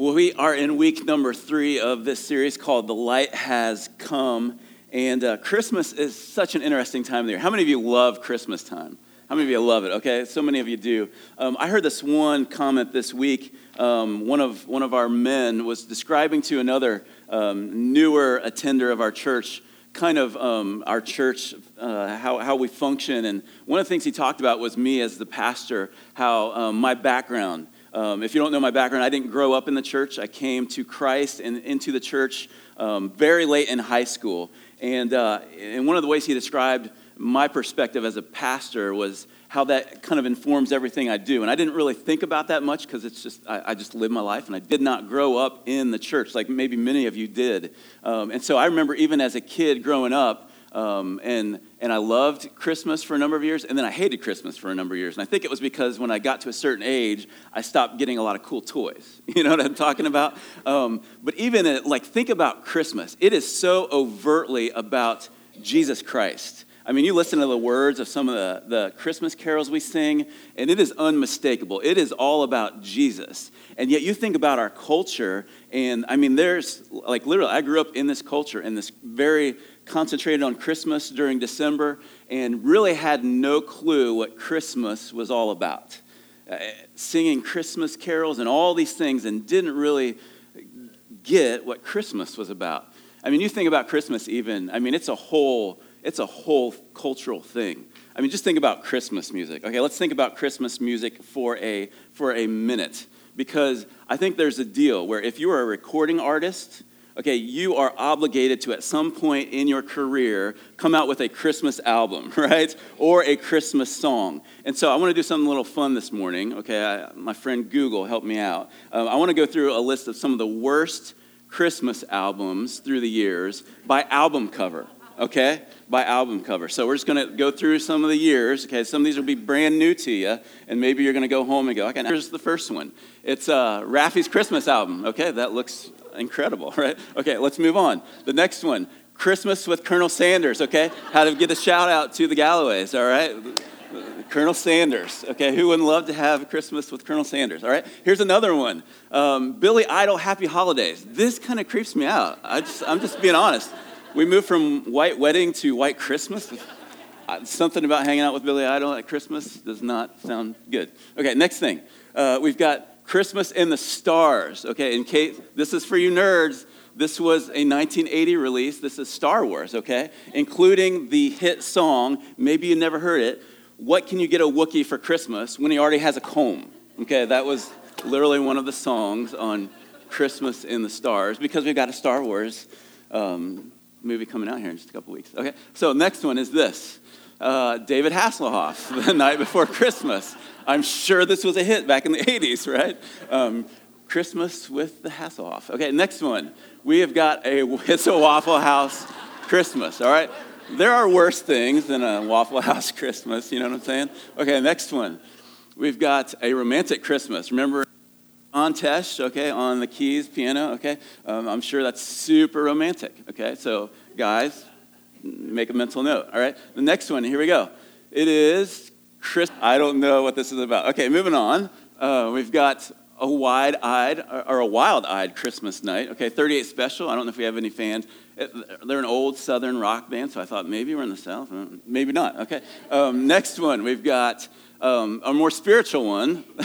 Well, we are in week number three of this series called The Light Has Come. And uh, Christmas is such an interesting time of year. How many of you love Christmas time? How many of you love it? Okay, so many of you do. Um, I heard this one comment this week. Um, one, of, one of our men was describing to another um, newer attender of our church kind of um, our church, uh, how, how we function. And one of the things he talked about was me as the pastor, how um, my background. Um, if you don't know my background, I didn't grow up in the church. I came to Christ and into the church um, very late in high school. And, uh, and one of the ways he described my perspective as a pastor was how that kind of informs everything I do. And I didn't really think about that much because it's just, I, I, just live my life and I did not grow up in the church like maybe many of you did. Um, and so I remember even as a kid growing up, um, and, and I loved Christmas for a number of years, and then I hated Christmas for a number of years. And I think it was because when I got to a certain age, I stopped getting a lot of cool toys. You know what I'm talking about? Um, but even, at, like, think about Christmas. It is so overtly about Jesus Christ. I mean, you listen to the words of some of the, the Christmas carols we sing, and it is unmistakable. It is all about Jesus. And yet, you think about our culture, and I mean, there's like literally, I grew up in this culture, in this very concentrated on Christmas during December, and really had no clue what Christmas was all about. Uh, singing Christmas carols and all these things, and didn't really get what Christmas was about. I mean, you think about Christmas, even, I mean, it's a whole it's a whole cultural thing. I mean, just think about Christmas music. Okay, let's think about Christmas music for a, for a minute. Because I think there's a deal where if you are a recording artist, okay, you are obligated to at some point in your career come out with a Christmas album, right? Or a Christmas song. And so I want to do something a little fun this morning, okay? I, my friend Google helped me out. Um, I want to go through a list of some of the worst Christmas albums through the years by album cover okay, by album cover. So we're just going to go through some of the years. Okay, some of these will be brand new to you, and maybe you're going to go home and go, okay, here's the first one. It's uh, Raffi's Christmas album. Okay, that looks incredible, right? Okay, let's move on. The next one, Christmas with Colonel Sanders. Okay, how to get a shout out to the Galloways. All right. Colonel Sanders. Okay, who wouldn't love to have Christmas with Colonel Sanders? All right, here's another one. Um, Billy Idol, Happy Holidays. This kind of creeps me out. I just, I'm just being honest. We moved from white wedding to white Christmas. Uh, something about hanging out with Billy Idol at Christmas does not sound good. Okay, next thing. Uh, we've got Christmas in the Stars. Okay, in case this is for you nerds, this was a 1980 release. This is Star Wars, okay? Including the hit song, maybe you never heard it, What Can You Get a Wookiee for Christmas when he already has a comb? Okay, that was literally one of the songs on Christmas in the Stars because we've got a Star Wars um, movie coming out here in just a couple weeks. Okay, so next one is this uh, David Hasselhoff, The Night Before Christmas. I'm sure this was a hit back in the 80s, right? Um, Christmas with the Hasselhoff. Okay, next one. We have got a It's a Waffle House Christmas, all right? There are worse things than a Waffle House Christmas, you know what I'm saying? Okay, next one. We've got a romantic Christmas. Remember John Tesh, okay, on the keys, piano, okay? Um, I'm sure that's super romantic, okay? So, guys, make a mental note, all right? The next one, here we go. It is Chris. I don't know what this is about. Okay, moving on. Uh, we've got a wide eyed or a wild eyed Christmas night. Okay, 38 Special. I don't know if we have any fans. They're an old Southern rock band, so I thought maybe we're in the South. Uh, maybe not. Okay. Um, next one, we've got um, a more spiritual one.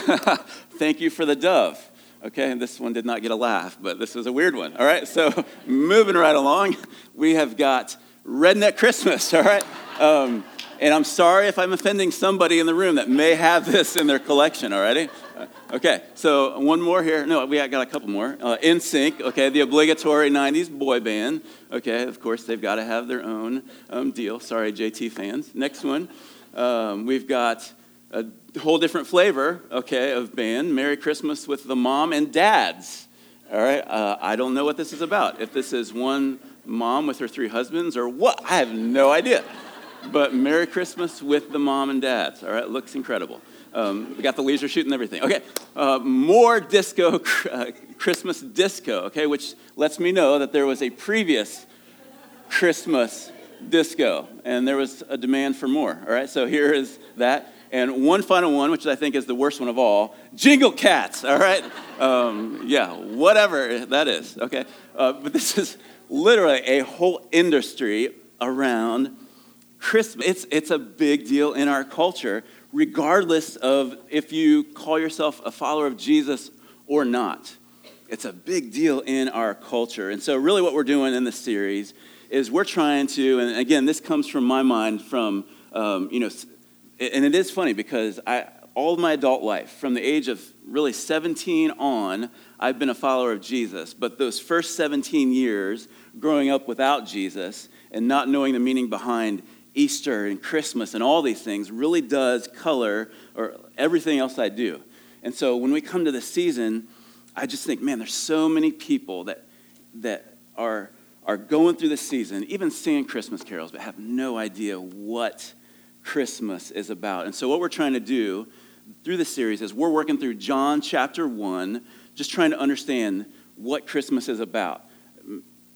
Thank you for the dove. Okay, and this one did not get a laugh, but this was a weird one. All right, so moving right along, we have got Redneck Christmas. All right. Um, and I'm sorry if I'm offending somebody in the room that may have this in their collection already. Uh, okay, so one more here. No, we got a couple more. Uh, NSYNC, okay, the obligatory 90s boy band. Okay, of course, they've got to have their own um, deal. Sorry, JT fans. Next one, um, we've got a whole different flavor, okay, of band. Merry Christmas with the mom and dads. All right, uh, I don't know what this is about. If this is one mom with her three husbands or what, I have no idea. But Merry Christmas with the mom and dads. All right, looks incredible. Um, we got the laser shoot and everything. Okay, uh, more disco, uh, Christmas disco, okay, which lets me know that there was a previous Christmas disco and there was a demand for more. All right, so here is that. And one final one, which I think is the worst one of all Jingle Cats, all right? Um, yeah, whatever that is, okay? Uh, but this is literally a whole industry around Christmas. It's, it's a big deal in our culture, regardless of if you call yourself a follower of Jesus or not. It's a big deal in our culture. And so, really, what we're doing in this series is we're trying to, and again, this comes from my mind from, um, you know, and it is funny because I, all my adult life, from the age of really 17 on, I've been a follower of Jesus. But those first 17 years growing up without Jesus and not knowing the meaning behind Easter and Christmas and all these things really does color or everything else I do. And so when we come to this season, I just think, man, there's so many people that that are are going through the season, even singing Christmas carols, but have no idea what Christmas is about. And so what we're trying to do through this series is we're working through John chapter 1, just trying to understand what Christmas is about.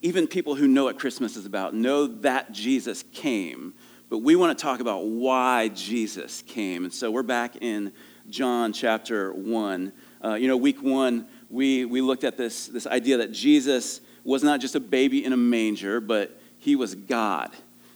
Even people who know what Christmas is about know that Jesus came, but we want to talk about why Jesus came. And so we're back in John chapter 1. Uh, you know, week one, we, we looked at this, this idea that Jesus was not just a baby in a manger, but he was God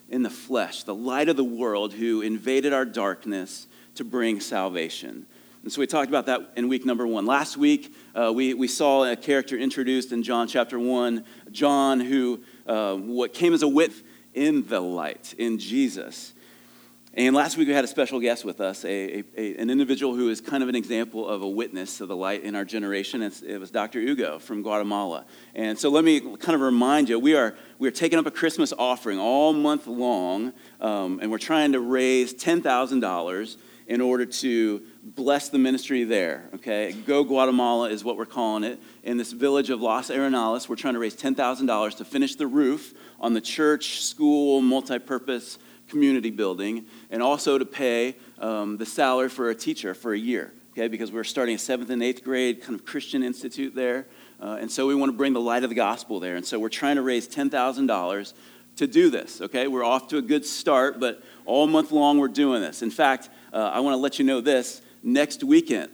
in the flesh, the light of the world who invaded our darkness to bring salvation. And so we talked about that in week number one. Last week, uh, we, we saw a character introduced in John chapter one, John, who uh, what came as a wit in the light, in Jesus. And last week we had a special guest with us, a, a, a, an individual who is kind of an example of a witness to the light in our generation. It's, it was Dr. Hugo from Guatemala. And so let me kind of remind you, we are, we are taking up a Christmas offering all month long, um, and we're trying to raise $10,000 in order to bless the ministry there, okay? Go Guatemala is what we're calling it. In this village of Los Arenales, we're trying to raise $10,000 to finish the roof on the church, school, multi-purpose community building, and also to pay um, the salary for a teacher for a year, okay? Because we're starting a seventh and eighth grade kind of Christian institute there. Uh, and so we want to bring the light of the gospel there. And so we're trying to raise $10,000 to do this, okay? We're off to a good start, but all month long we're doing this. In fact, uh, I want to let you know this next weekend,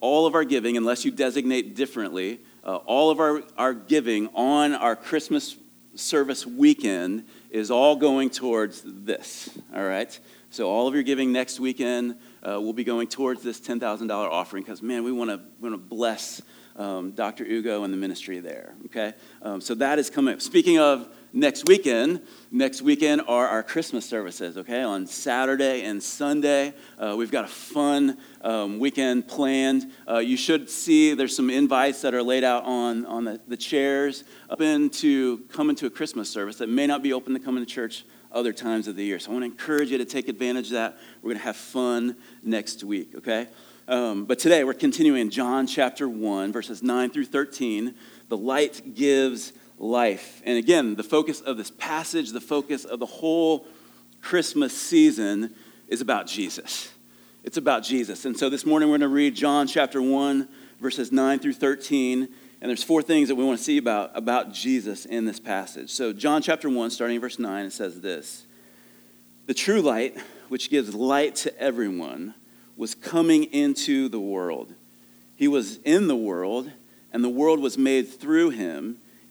all of our giving, unless you designate differently, uh, all of our, our giving on our Christmas service weekend is all going towards this, all right? So all of your giving next weekend uh, will be going towards this $10,000 offering because, man, we want to want to bless um, Dr. Hugo and the ministry there, okay? Um, so that is coming up. Speaking of next weekend. Next weekend are our Christmas services, okay? On Saturday and Sunday. Uh, we've got a fun um, weekend planned. Uh, you should see there's some invites that are laid out on, on the, the chairs up into come into a Christmas service that may not be open to come into church other times of the year. So I want to encourage you to take advantage of that. We're going to have fun next week, okay? Um, but today we're continuing John chapter 1, verses 9 through 13. The light gives life. And again, the focus of this passage, the focus of the whole Christmas season is about Jesus. It's about Jesus. And so this morning we're going to read John chapter 1, verses 9 through 13. And there's four things that we want to see about, about Jesus in this passage. So, John chapter 1, starting in verse 9, it says this The true light, which gives light to everyone, was coming into the world. He was in the world, and the world was made through him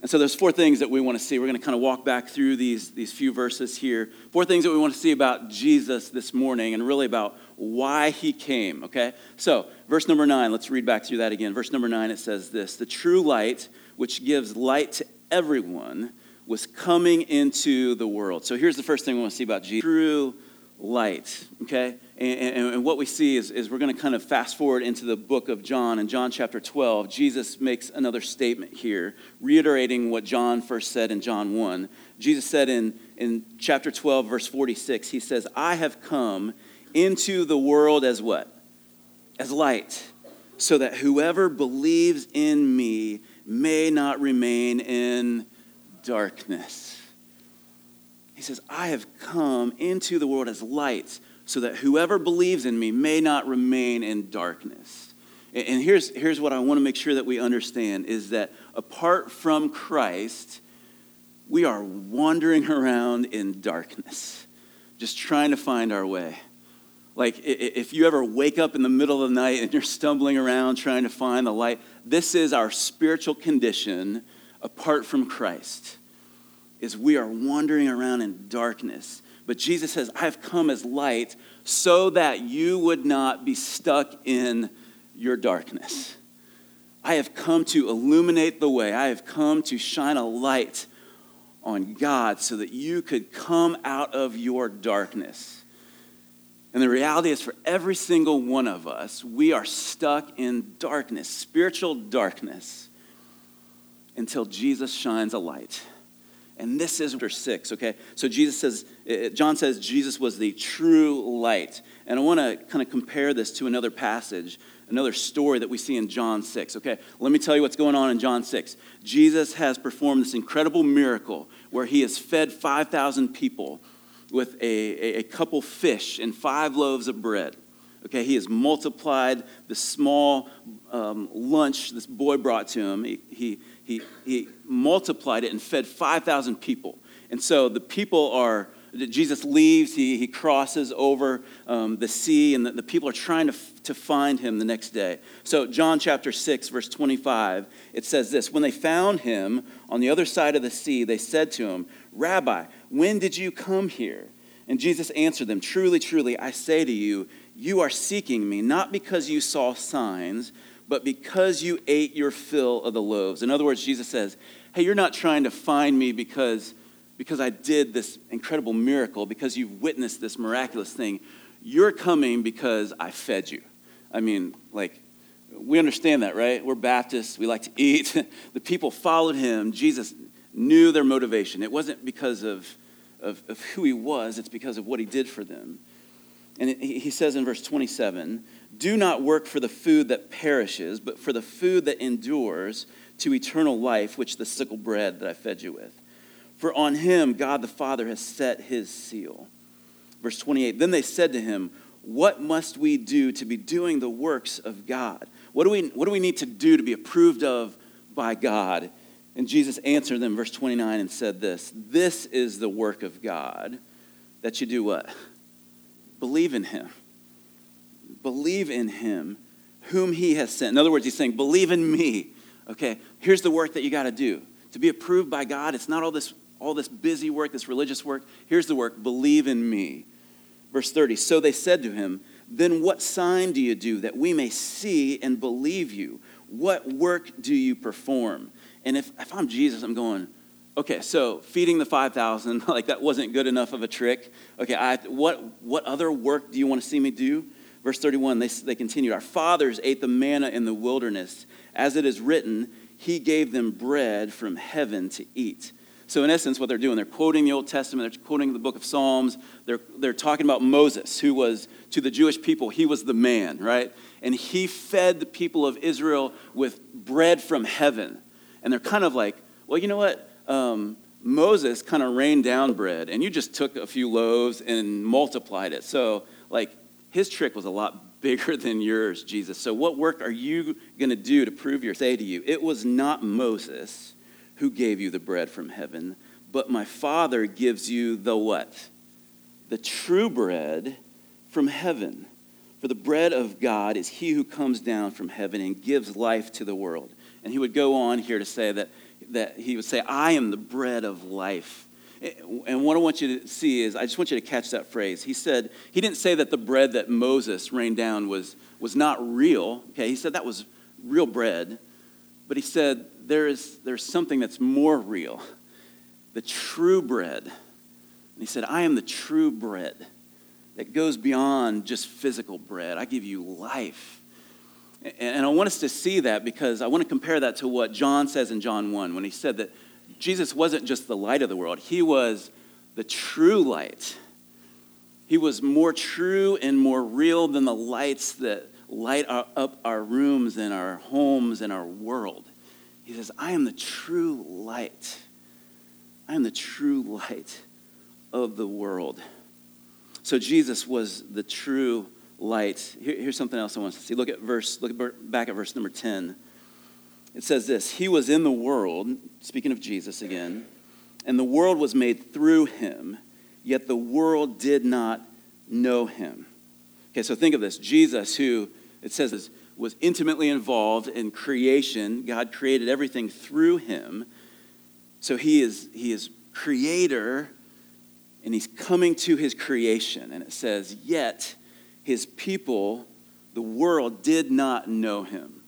And so there's four things that we want to see. We're going to kind of walk back through these, these few verses here. Four things that we want to see about Jesus this morning and really about why he came, okay? So, verse number nine, let's read back through that again. Verse number nine, it says this The true light, which gives light to everyone, was coming into the world. So, here's the first thing we want to see about Jesus true light, okay? And, and, and, what we see is, is we're going to kind of fast forward into the book of John. In John chapter 12, Jesus makes another statement here, reiterating what John first said in John 1. Jesus said in, in chapter 12, verse 46, he says, I have come into the world as what? As light, so that whoever believes in me may not remain in darkness. He says, I have come into the world as light so that whoever believes in me may not remain in darkness. And here's, here's what I want to make sure that we understand is that apart from Christ, we are wandering around in darkness, just trying to find our way. Like if you ever wake up in the middle of the night and you're stumbling around trying to find the light, this is our spiritual condition apart from Christ. Is we are wandering around in darkness. But Jesus says, I've come as light so that you would not be stuck in your darkness. I have come to illuminate the way. I have come to shine a light on God so that you could come out of your darkness. And the reality is, for every single one of us, we are stuck in darkness, spiritual darkness, until Jesus shines a light. And this is verse 6, okay? So Jesus says, John says Jesus was the true light. And I want to kind of compare this to another passage, another story that we see in John 6, okay? Let me tell you what's going on in John 6. Jesus has performed this incredible miracle where he has fed 5,000 people with a, a, a couple fish and five loaves of bread. Okay, he has multiplied the small um, lunch this boy brought to him. He, he, he, he multiplied it and fed 5,000 people. And so the people are, Jesus leaves, he, he crosses over um, the sea, and the, the, people are trying to, to find him the next day. So, John chapter 6, verse 25, it says this When they found him on the other side of the sea, they said to him, Rabbi, when did you come here? And Jesus answered them, Truly, truly, I say to you, you are seeking me not because you saw signs but because you ate your fill of the loaves. In other words, Jesus says, Hey, you're not trying to find me because, because I did this incredible miracle, because you've witnessed this miraculous thing. You're coming because I fed you. I mean, like, we understand that, right? We're Baptists, we like to eat. the people followed him. Jesus knew their motivation. It wasn't because of, of, of who he was, it's because of what he did for them. And he says in verse 27 do not work for the food that perishes, but for the food that endures to eternal life, which the sickle bread that I fed you with. For on him God the Father has set his seal. Verse 28 Then they said to him, What must we do to be doing the works of God? What do we, what do we need to do to be approved of by God? And Jesus answered them, verse 29, and said this This is the work of God, that you do what? Believe in him believe in him whom he has sent. In other words, he's saying, believe in me. Okay, here's the work that you got to do. To be approved by God, it's not all this, all this busy work, this religious work. Here's the work believe in me. Verse 30 So they said to him, Then what sign do you do that we may see and believe you? What work do you perform? And if, if I'm Jesus, I'm going, okay, so feeding the 5,000, like that wasn't good enough of a trick. Okay, I, what, what other work do you want to see me do? Verse 31, they, they continued, Our fathers ate the manna in the wilderness. As it is written, He gave them bread from heaven to eat. So, in essence, what they're doing, they're quoting the Old Testament, they're quoting the book of Psalms, they're, they're talking about Moses, who was, to the Jewish people, he was the man, right? And he fed the people of Israel with bread from heaven. And they're kind of like, well, you know what? Um, Moses kind of rained down bread, and you just took a few loaves and multiplied it. So, like, his trick was a lot bigger than yours, Jesus. So, what work are you going to do to prove your say to you? It was not Moses who gave you the bread from heaven, but my Father gives you the what? The true bread from heaven. For the bread of God is he who comes down from heaven and gives life to the world. And he would go on here to say that, that he would say, I am the bread of life. And what I want you to see is, I just want you to catch that phrase. He said, he didn't say that the bread that Moses rained down was, was not real. Okay, he said that was real bread. But he said, there is, there's something that's more real the true bread. And he said, I am the true bread that goes beyond just physical bread. I give you life. And I want us to see that because I want to compare that to what John says in John 1 when he said that Jesus wasn't just the light of the world, he was the true light. He was more true and more real than the lights that light up our rooms and our homes and our world. He says, I am the true light. I am the true light of the world. So Jesus was the true light. Here, here's something else I want to see. Look at verse, look back at verse number 10. It says this He was in the world, speaking of Jesus again, and the world was made through him, yet the world did not know him. Okay, so think of this Jesus, who it says was intimately involved in creation, God created everything through him. So he is, he is creator and he's coming to his creation. And it says, Yet his people, the world, did not know him.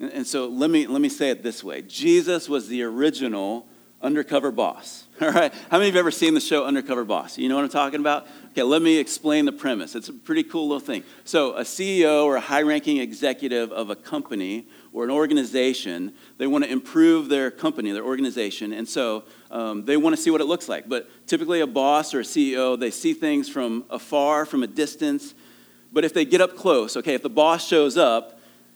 And, so let me, let me say it this way Jesus was the original undercover boss. All right. How many of you have ever seen the show Undercover Boss? You know what I'm talking about? Okay, let me explain the premise. It's a pretty cool little thing. So, a CEO or a high ranking executive of a company or an organization, they want to improve their company, their organization, and so um, they want to see what it looks like. But typically, a boss or a CEO, they see things from afar, from a distance. But if they get up close, okay, if the boss shows up,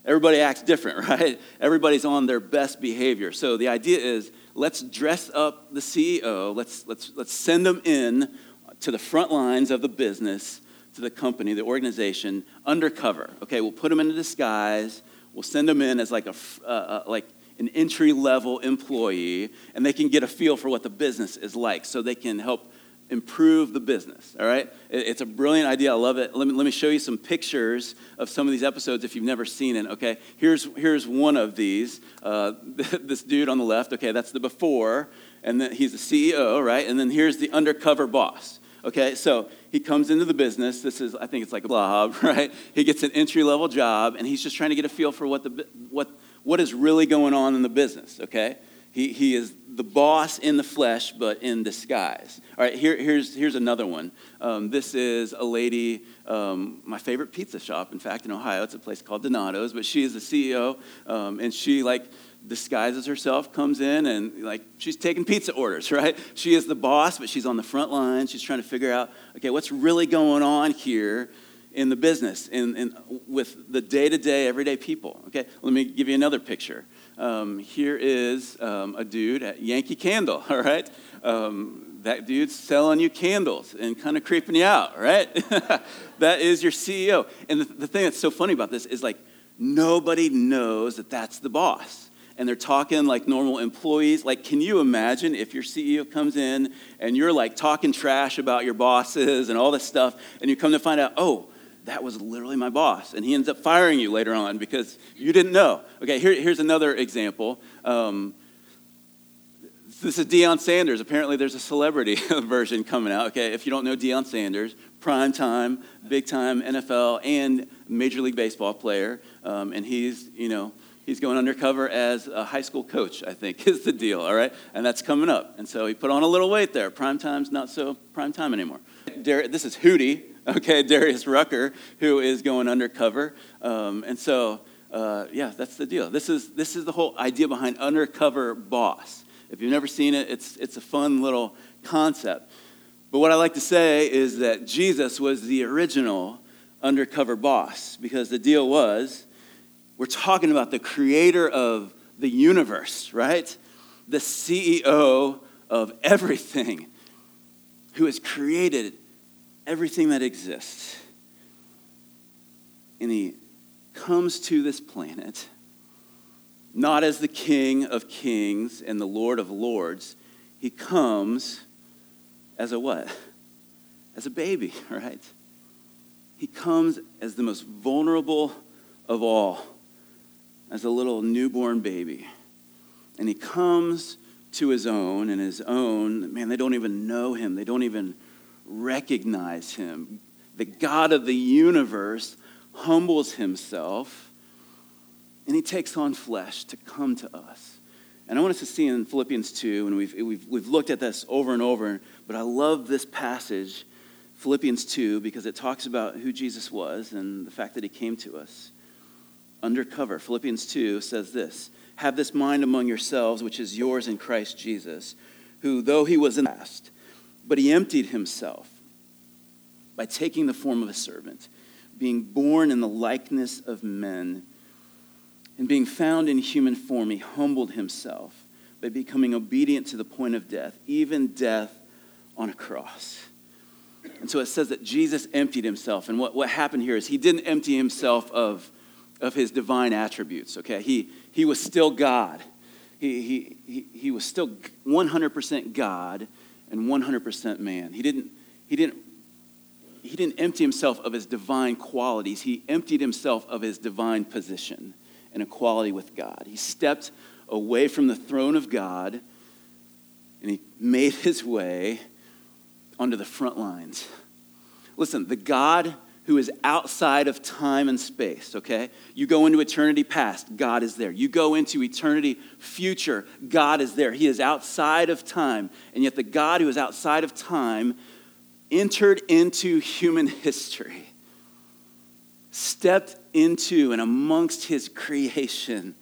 everybody acts different, right? Everybody's on their best behavior. So, the idea is let's dress up the CEO, let's, let's, let's send them in to the front lines of the business, to the company, the organization, undercover. Okay, we'll put them in a disguise, we'll send them in as like, a, uh, uh, like an entry level employee, and they can get a feel for what the business is like so they can help improve the business, all right? It's a brilliant idea. I love it. Let me, let me show you some pictures of some of these episodes if you've never seen it, okay? Here's, here's one of these. Uh, this dude on the left, okay, that's the before, and then he's the CEO, right? And then here's the undercover boss, okay? So he comes into the business. This is, I think it's like a job, right? He gets an entry level job, and he's just trying to get a feel for what, the, what, what is really going on in the business, okay? He, he is the boss in the flesh, but in disguise. All right, here, here's, here's another one. Um, this is a lady, um, my favorite pizza shop, in fact, in Ohio. It's a place called Donato's, but she is the CEO, um, and she, like, disguises herself, comes in, and, like, she's taking pizza orders, right? She is the boss, but she's on the front line. She's trying to figure out, okay, what's really going on here in the business, in, in, with the day to day, everyday people. Okay, let me give you another picture. Um, here is um, a dude at Yankee Candle, all right? Um, that dude's selling you candles and kind of creeping you out, right? that is your CEO. And the, the thing that's so funny about this is like nobody knows that that's the boss. And they're talking like normal employees. Like, can you imagine if your CEO comes in and you're like talking trash about your bosses and all this stuff, and you come to find out, oh, that was literally my boss. And he ends up firing you later on because you didn't know. Okay, here, here's another example. Um, this is Deion Sanders. Apparently, there's a celebrity version coming out. Okay, if you don't know Deion Sanders, prime time, big time NFL and Major League Baseball player. Um, and he's, you know, he's going undercover as a high school coach, I think, is the deal, all right? And that's coming up. And so he put on a little weight there. Prime time's not so prime time anymore. This is Hootie, okay, Darius Rucker, who is going undercover. Um, and so, uh, yeah, that's the deal. This is, this is the whole idea behind undercover boss. If you've never seen it, it's, it's a fun little concept. But what I like to say is that Jesus was the original undercover boss because the deal was we're talking about the creator of the universe, right? The CEO of everything who has created everything that exists. And he comes to this planet not as the King of kings and the Lord of lords. He comes as a what? As a baby, right? He comes as the most vulnerable of all, as a little newborn baby. And he comes to his own, and his own, man, they don't even know him. They don't even recognize him. The God of the universe humbles himself and he takes on flesh to come to us. And I want us to see in Philippians 2, and we've, we've, we've looked at this over and over, but I love this passage, Philippians 2, because it talks about who Jesus was and the fact that he came to us undercover. Philippians 2 says this Have this mind among yourselves, which is yours in Christ Jesus, who, though he was in the past, but he emptied himself by taking the form of a servant, being born in the likeness of men. And being found in human form, he humbled himself by becoming obedient to the point of death, even death on a cross. And so it says that Jesus emptied himself. And what, what happened here is he didn't empty himself of, of his divine attributes, okay? He, he was still God. He, he, he, he was still 100% God and 100% man. He didn't, he, didn't, he didn't empty himself of his divine qualities, he emptied himself of his divine position and equality with God. He stepped away from the throne of God and he made his way onto the front lines. Listen, the God who is outside of time and space, okay? You go into eternity past, God is there. You go into eternity future, God is there. He is outside of time. And yet, the God who is outside of time entered into human history, stepped into and amongst his creation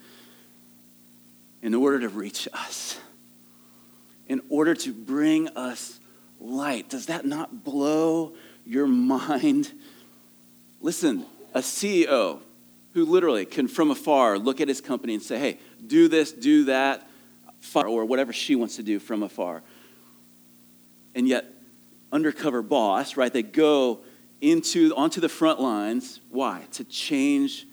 in order to reach us, in order to bring us light. Does that not blow your mind? Listen, a CEO who literally can from afar look at his company and say, hey, do this, do that, or whatever she wants to do from afar. And yet, undercover boss, right? They go into onto the front lines. Why? To change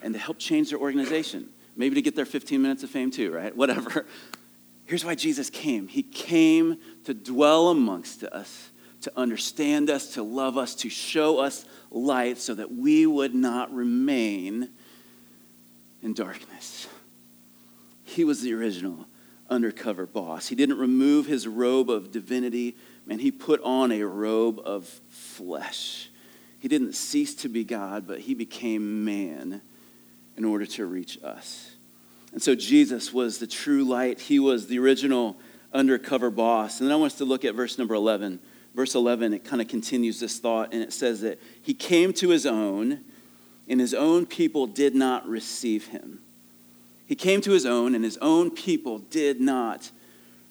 and to help change their organization. Maybe to get their 15 minutes of fame too, right? Whatever. Here's why Jesus came. He came to dwell amongst us, to understand us, to love us, to show us light so that we would not remain in darkness. He was the original undercover boss. He didn't remove his robe of divinity, and he put on a robe of flesh. He didn't cease to be God, but he became man in order to reach us. And so Jesus was the true light. He was the original undercover boss. And then I want us to look at verse number 11. Verse 11, it kind of continues this thought, and it says that he came to his own, and his own people did not receive him. He came to his own, and his own people did not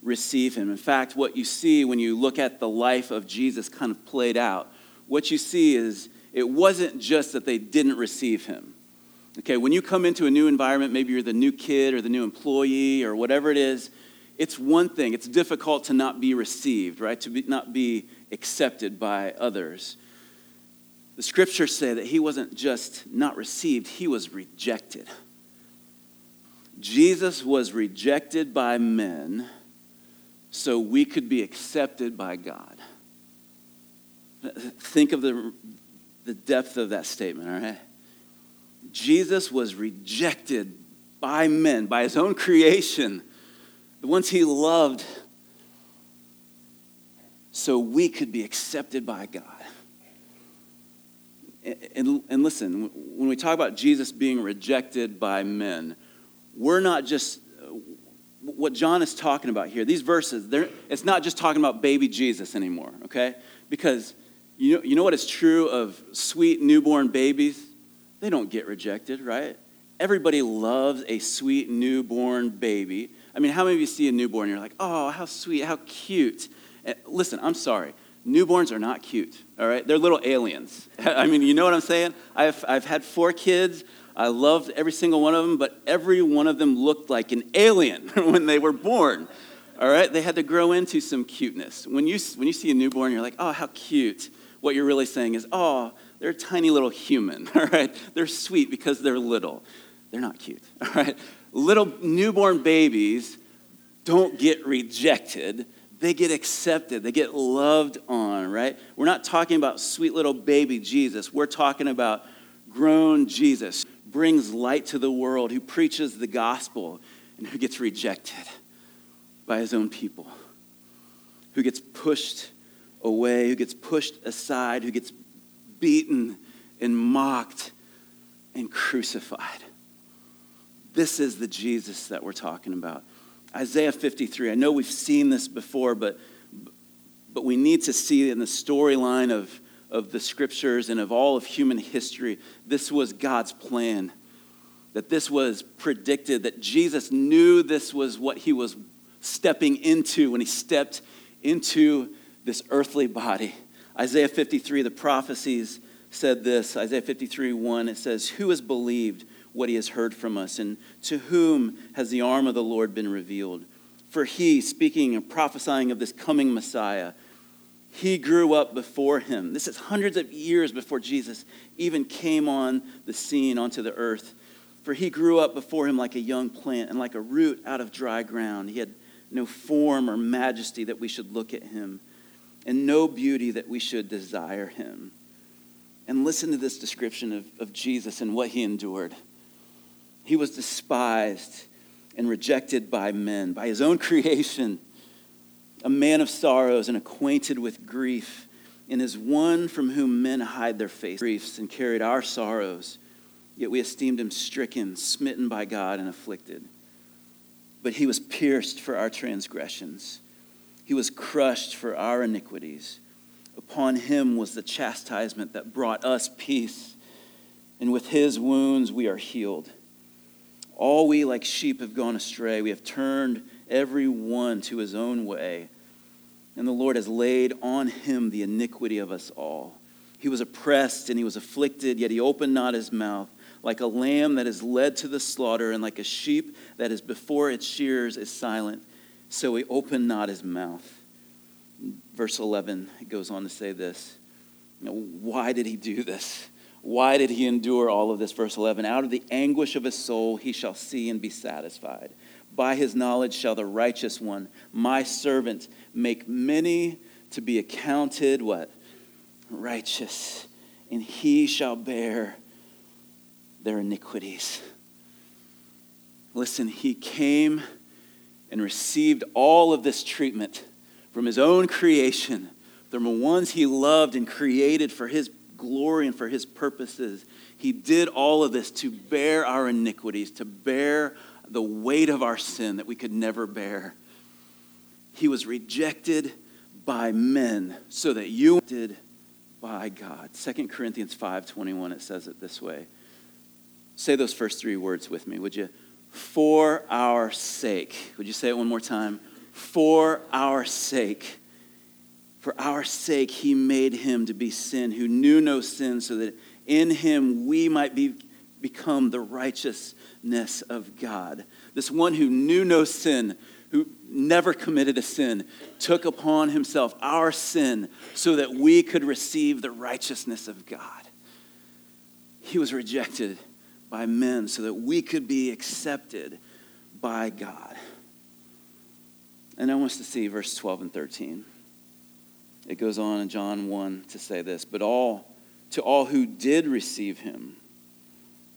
receive him. In fact, what you see when you look at the life of Jesus kind of played out, what you see is it wasn't just that they didn't receive him. Okay, when you come into a new environment, maybe you're the new kid or the new employee or whatever it is, it's one thing. It's difficult to not be received, right? To be, not be accepted by others. The scriptures say that he wasn't just not received, he was rejected. Jesus was rejected by men so we could be accepted by God. Think of the, the depth of that statement, all right? Jesus was rejected by men, by his own creation, the ones he loved, so we could be accepted by God. And, and, listen, when we talk about Jesus being rejected by men, we're not just, uh, what John is talking about here, these verses, it's not just talking about baby Jesus anymore, okay? Because you know, you know what is true of sweet newborn babies? they don't get rejected, right? Everybody loves a sweet newborn baby. I mean, how many of you see a newborn and you're like, oh, how sweet, how cute? And listen, I'm sorry. Newborns are not cute, all right? They're little aliens. I mean, you know what I'm saying? I've, I've had four kids. I loved every single one of them, but every one of them looked like an alien when they were born. All right? They had to grow into some cuteness. When you, when you see a newborn, you're like, oh, how cute. What you're really saying is, oh, they're a tiny little human, all right? They're sweet because they're little. They're not cute, all right? Little newborn babies don't get rejected. They get accepted. They get loved on, right? We're not talking about sweet little baby Jesus. We're talking about grown Jesus, brings light to the world, who preaches the gospel, and who gets rejected by his own people, who gets pushed away, who gets pushed aside, who gets beaten and mocked and crucified. This is the Jesus that we're talking about. Isaiah 53. I know we've seen this before, but, but we need to see in the storyline of, of the scriptures and of all of human history, this was God's plan. That this was predicted, that Jesus knew this was what he was stepping into when he stepped into this earthly body. Isaiah 53, the prophecies said this Isaiah 53, 1, it says, Who has believed what he has heard from us, and to whom has the arm of the Lord been revealed? For he, speaking and prophesying of this coming Messiah, he grew up before him. This is hundreds of years before Jesus even came on the scene, onto the earth. For he grew up before him like a young plant and like a root out of dry ground. He had no form or majesty that we should look at him, and no beauty that we should desire him. And listen to this description of, of Jesus and what he endured. He was despised and rejected by men, by his own creation a man of sorrows and acquainted with grief, and is one from whom men hide their face griefs and carried our sorrows. Yet we esteemed him stricken, smitten by God, and afflicted. But he was pierced for our transgressions, he was crushed for our iniquities. Upon him was the chastisement that brought us peace, and with his wounds we are healed. All we like sheep have gone astray. We have turned every one to his own way. And the Lord has laid on him the iniquity of us all. He was oppressed and he was afflicted, yet he opened not his mouth. Like a lamb that is led to the slaughter, and like a sheep that is before its shears is silent, so he opened not his mouth. Verse 11, it goes on to say this. Why did he do this? Why did he endure all of this? Verse 11, out of the anguish of his soul he shall see and be satisfied. By his knowledge shall the righteous one, my servant, make many to be accounted what? Righteous. And he shall bear their iniquities. Listen, he came and received all of this treatment from his own creation, from the ones he loved and created for his glory and for his purposes. He did all of this to bear our iniquities, to bear the weight of our sin that we could never bear. He was rejected by men so that you did by God. 2 Corinthians 5:21 it says it this way. Say those first 3 words with me, would you? For our sake. Would you say it one more time? For our sake. For our sake he made him to be sin who knew no sin so that in him we might be become the righteousness of God. This one who knew no sin, who never committed a sin, took upon himself our sin so that we could receive the righteousness of God. He was rejected by men so that we could be accepted by God. And I want us to see verse 12 and 13. It goes on in John 1 to say this, but all to all who did receive him,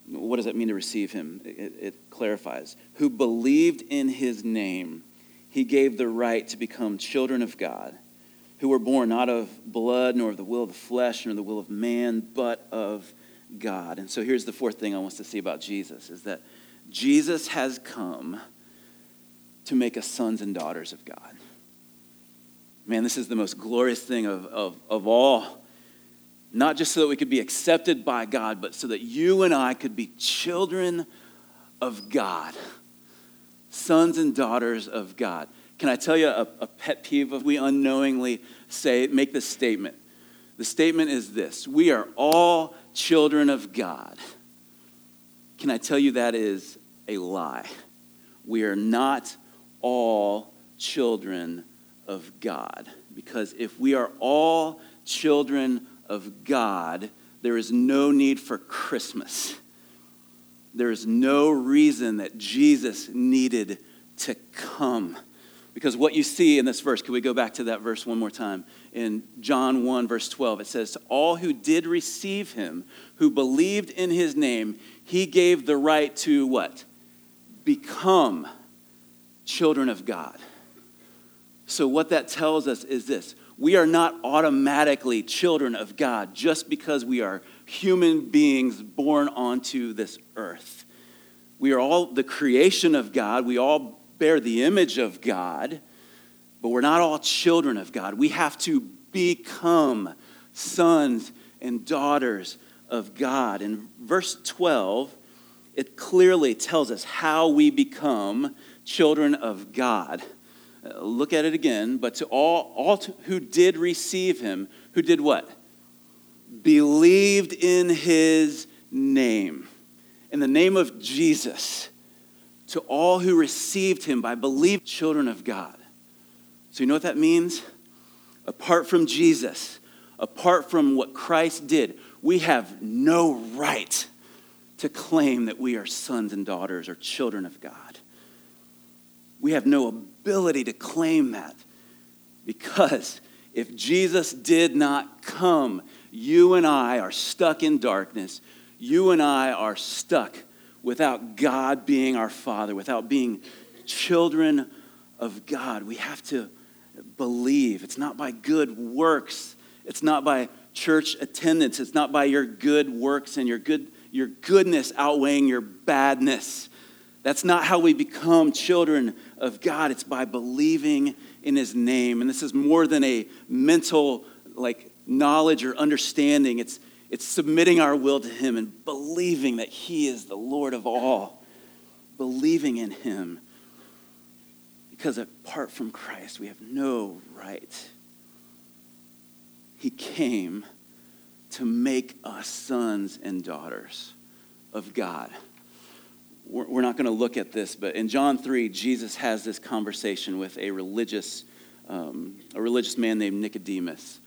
what does that mean to receive him? It, it, clarifies. Who believed in his name, he gave the right to become children of God, who were born not of blood, nor of the will of the flesh, nor the will of man, but of God. And so here's the fourth thing I want to see about Jesus is that Jesus has come to make us sons and daughters of God. Man, this is the most glorious thing of, of, of all not just so that we could be accepted by God, but so that you and I could be children of God, sons and daughters of God. Can I tell you a, a pet peeve of we unknowingly say, make this statement? The statement is this We are all children of God. Can I tell you that is a lie? We are not all children of God. Because if we are all children of God, there is no need for Christmas. There is no reason that Jesus needed to come. Because what you see in this verse, can we go back to that verse one more time? In John 1, verse 12, it says, To all who did receive him, who believed in his name, he gave the right to what? Become children of God. So, what that tells us is this we are not automatically children of God just because we are human beings born onto this earth. We are all the creation of God, we all bear the image of God, but we're not all children of God. We have to become sons and daughters of God. In verse 12, it clearly tells us how we become children of God look at it again, but to all, all to, who did receive him, who did what? Believed in his name. in the name of Jesus to all who received him by belief, children of God. So, you know what that means? Apart from Jesus, apart from what Christ did, we have no right to claim that we are sons and daughters or children of God. We have no ability to claim that because if Jesus did not come, you and I are stuck in darkness. You and I are stuck without God being our Father, without being children of God. We have to believe. It's not by good works, it's not by church attendance, it's not by your good works and your, good, your goodness outweighing your badness. That's not how we become children of God. It's by believing in his name. And this is more than a mental like knowledge or understanding. It's it's submitting our will to him and believing that he is the Lord of all. Believing in him. Because apart from Christ, we have no right. He came to make us sons and daughters of God we're not going to look at this, but in John 3, Jesus has this conversation with a religious, um, a religious man named Nicodemus.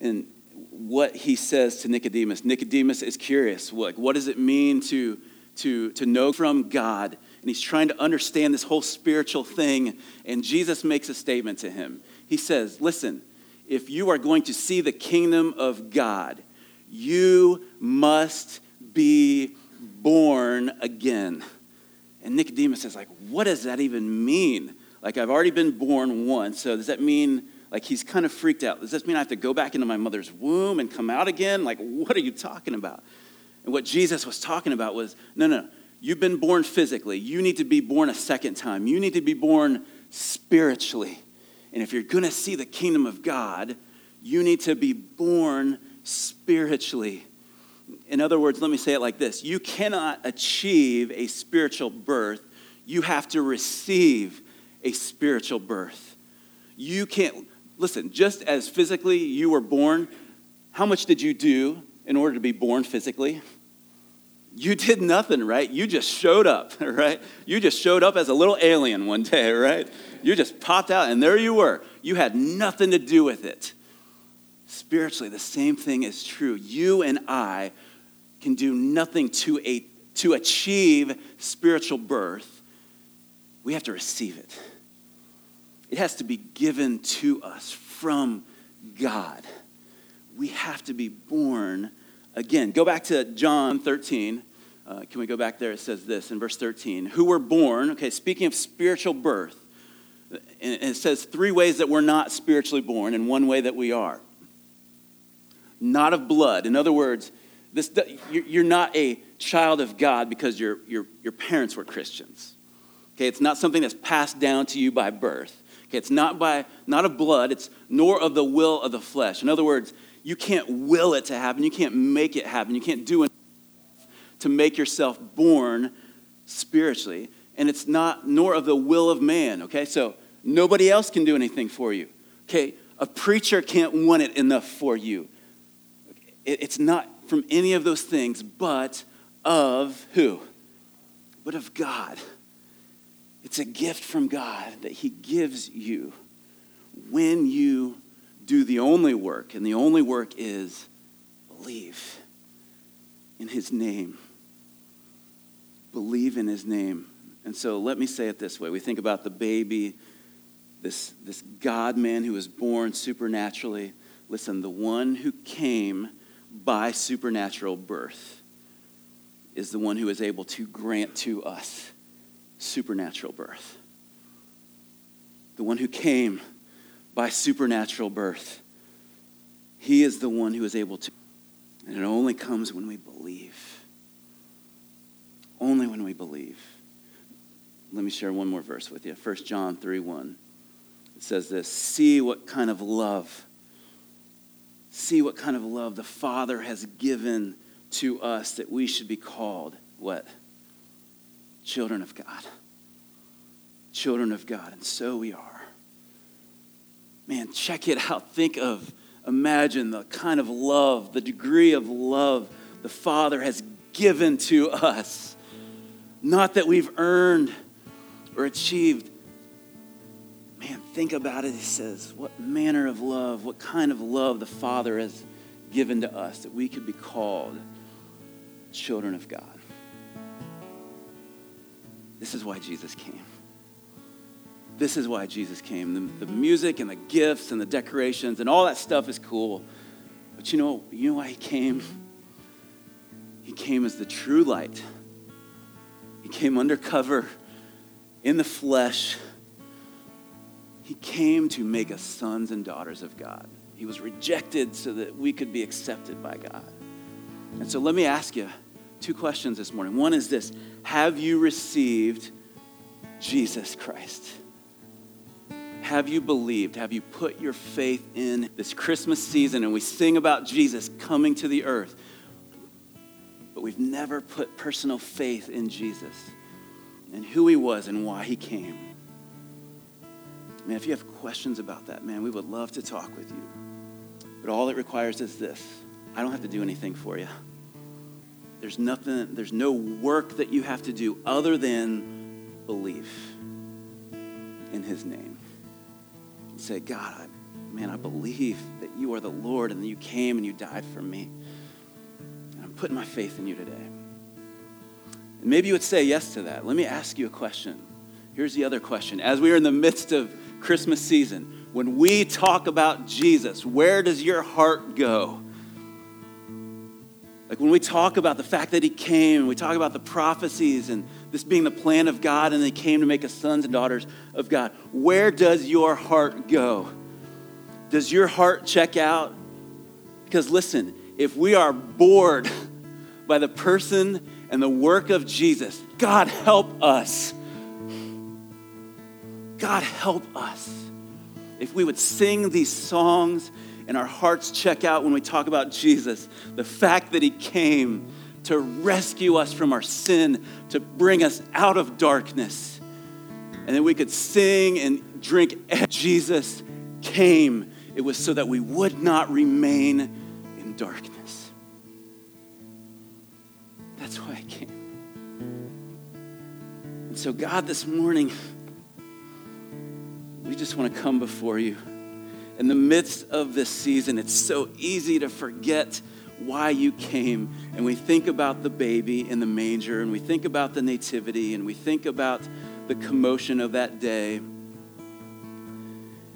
And what he says to Nicodemus, Nicodemus is curious. What, what does it mean to, to, to know from God? And he's trying to understand this whole spiritual thing. And Jesus makes a statement to him. He says, Listen, if you are going to see the kingdom of God, you must be born again. And Nicodemus is like, what does that even mean? Like, I've already been born once, so does that mean, like, he's kind of freaked out? Does this mean I have to go back into my mother's womb and come out again? Like, what are you talking about? And what Jesus was talking about was, no, no, you've been born physically. You need to be born a second time. You need to be born spiritually. And if you're going to see the kingdom of God, you need to be born spiritually. In other words, let me say it like this you cannot achieve a spiritual birth, you have to receive a spiritual birth. You can't, listen, just as physically you were born, how much did you do in order to be born physically? You did nothing, right? You just showed up, right? You just showed up as a little alien one day, right? You just popped out and there you were. You had nothing to do with it. Spiritually, the same thing is true. You and I can do nothing to, a, to achieve spiritual birth. We have to receive it. It has to be given to us from God. We have to be born again. Go back to John 13. Uh, can we go back there? It says this in verse 13 Who were born, okay, speaking of spiritual birth, and it says three ways that we're not spiritually born and one way that we are not of blood. In other words, this, you're not a child of God because your, your, your parents were Christians. Okay, it's not something that's passed down to you by birth. Okay, it's not by not of blood, it's nor of the will of the flesh. In other words, you can't will it to happen, you can't make it happen, you can't do it to make yourself born spiritually. And it's not nor of the will of man, okay? So nobody else can do anything for you. Okay, a preacher can't want it enough for you. It's not from any of those things, but of who? But of God. It's a gift from God that He gives you when you do the only work, and the only work is believe in His name. Believe in His name. And so let me say it this way we think about the baby, this, this God man who was born supernaturally. Listen, the one who came by supernatural birth is the one who is able to grant to us supernatural birth. The one who came by supernatural birth. He is the one who is able to. And it only comes when we believe. Only when we believe. Let me share one more verse with you. 1 John 3 1. It says this See what kind of love see what kind of love the Father has given to us that we should be called what? Children of God. Children of God. And so we are. Man, check it out. Think of, imagine the kind of love, the degree of love the Father has given to us, not that we've earned or achieved. Man, think about it. He says, What manner of love, what kind of love the Father has given to us that we could be called children of God. This is why Jesus came. This is why Jesus came. The, the, music and the gifts and the decorations and all that stuff is cool. But you know, you know why he came? He came as the true light. He came undercover in the flesh. He came to make us sons and daughters of God. He was rejected so that we could be accepted by God. And so let me ask you two questions this morning. One is this Have you received Jesus Christ? Have you believed? Have you put your faith in this Christmas season? And we sing about Jesus coming to the earth, but we've never put personal faith in Jesus and who he was and why he came. Man, if you have questions about that, man, we would love to talk with you. But all it requires is this I don't have to do anything for you. There's nothing, there's no work that you have to do other than belief in his name. Say, God, I, man, I believe that you are the Lord and that you came and you died for me. And I'm putting my faith in you today. And maybe you would say yes to that. Let me ask you a question. Here's the other question. As we are in the midst of Christmas season, when we talk about Jesus, where does your heart go? Like when we talk about the fact that he came, and we talk about the prophecies and this being the plan of God, and he came to make us sons and daughters of God, where does your heart go? Does your heart check out? Because listen, if we are bored by the person and the work of Jesus, God help us. God help us. If we would sing these songs and our hearts check out when we talk about Jesus. The fact that he came to rescue us from our sin, to bring us out of darkness. And then we could sing and drink. Jesus came. It was so that we would not remain in darkness. That's why I came. And so, God, this morning, we just want to come before you in the midst of this season, it's so easy to forget why you came. And we think about the baby in the manger, and we think about the nativity, and we think about the commotion of that day.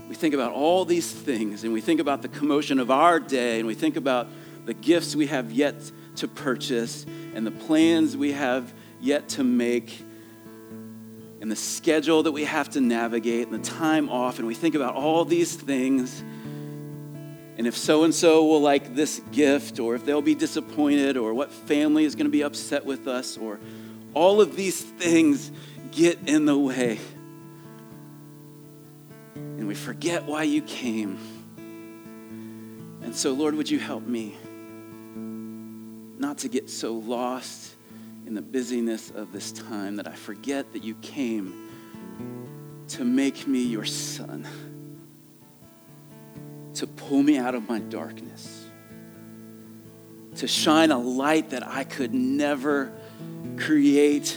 We think about all these things, and we think about the commotion of our day, and we think about the gifts we have yet to purchase, and the plans we have yet to make and the schedule that we have to navigate and the time off, and we think about all these things. And if so and so will like this gift, or if they'll be disappointed, or what family is going to be upset with us, or all of these things get in the way. And we forget why you came. And so, Lord, would you help me not to get so lost in the busyness of this time that I forget that you came to make me your son, to pull me out of my darkness, to shine a light that I could never create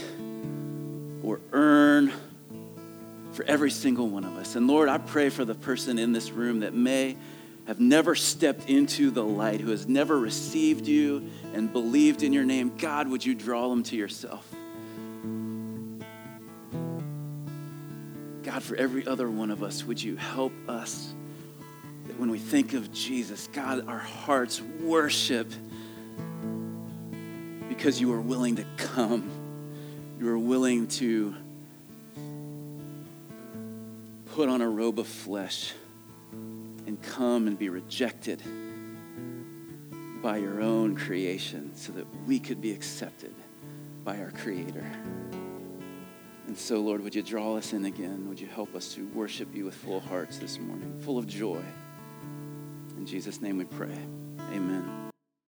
or earn for every single one of us. And Lord, I pray for the person in this room that may have never stepped into the light, who has never received you and believed in your name, God, would you draw them to yourself? God, for every other one of us, would you help us that when we think of Jesus, God, our hearts worship because you are willing to come. You are willing to put on a robe of flesh come and be rejected by your own creation so that we could be accepted by our Creator. And so, Lord, would you draw us in again? Would you help us to worship you with full hearts this morning, full of joy? In Jesus' name we pray. Amen.